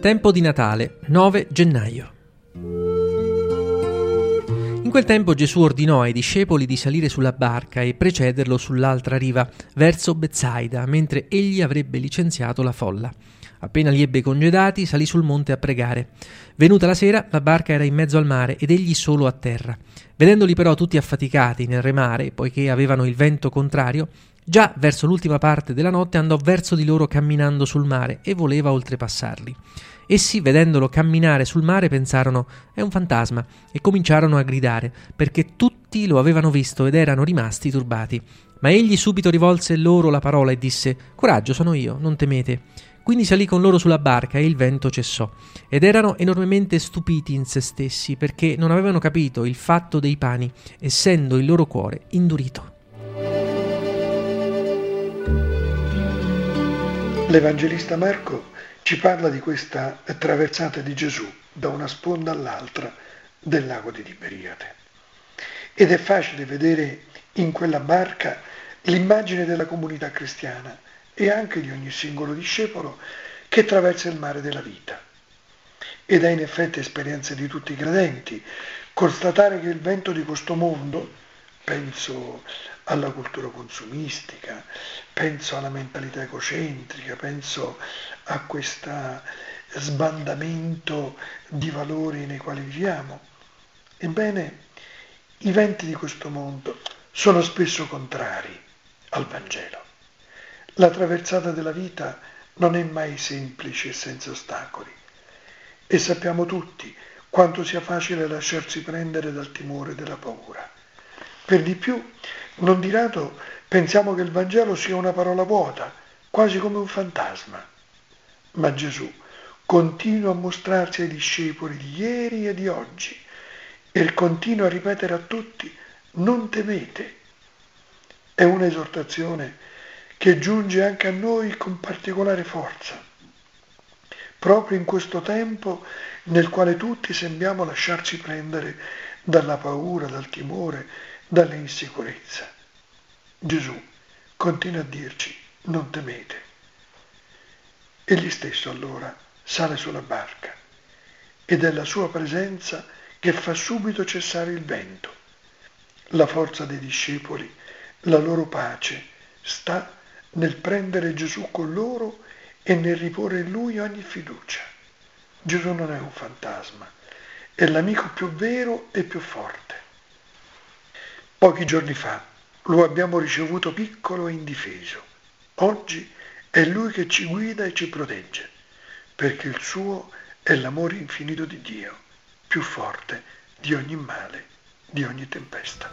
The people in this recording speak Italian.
Tempo di Natale, 9 gennaio. In quel tempo Gesù ordinò ai discepoli di salire sulla barca e precederlo sull'altra riva, verso Bezzaida, mentre egli avrebbe licenziato la folla. Appena li ebbe congedati, salì sul monte a pregare. Venuta la sera, la barca era in mezzo al mare ed egli solo a terra. Vedendoli però tutti affaticati nel remare, poiché avevano il vento contrario, già verso l'ultima parte della notte andò verso di loro camminando sul mare e voleva oltrepassarli. Essi, vedendolo camminare sul mare, pensarono è un fantasma e cominciarono a gridare, perché tutti lo avevano visto ed erano rimasti turbati. Ma egli subito rivolse loro la parola e disse Coraggio, sono io, non temete. Quindi salì con loro sulla barca e il vento cessò. Ed erano enormemente stupiti in se stessi, perché non avevano capito il fatto dei pani, essendo il loro cuore indurito. L'Evangelista Marco ci parla di questa traversata di Gesù da una sponda all'altra del lago di Tiberiade. Ed è facile vedere in quella barca l'immagine della comunità cristiana e anche di ogni singolo discepolo che attraversa il mare della vita. Ed è in effetti esperienza di tutti i credenti constatare che il vento di questo mondo, penso alla cultura consumistica, penso alla mentalità ecocentrica, penso a questo sbandamento di valori nei quali viviamo. Ebbene, i venti di questo mondo sono spesso contrari al Vangelo. La traversata della vita non è mai semplice e senza ostacoli e sappiamo tutti quanto sia facile lasciarsi prendere dal timore e dalla paura. Per di più, non di rado pensiamo che il Vangelo sia una parola vuota, quasi come un fantasma. Ma Gesù continua a mostrarsi ai discepoli di ieri e di oggi e continua a ripetere a tutti non temete. È un'esortazione che giunge anche a noi con particolare forza, proprio in questo tempo nel quale tutti sembriamo lasciarci prendere dalla paura, dal timore, dalle insicurezze. Gesù continua a dirci non temete. Egli stesso allora sale sulla barca ed è la sua presenza che fa subito cessare il vento. La forza dei discepoli, la loro pace sta nel prendere Gesù con loro e nel riporre in lui ogni fiducia. Gesù non è un fantasma, è l'amico più vero e più forte. Pochi giorni fa lo abbiamo ricevuto piccolo e indifeso. Oggi è Lui che ci guida e ci protegge, perché il suo è l'amore infinito di Dio, più forte di ogni male, di ogni tempesta.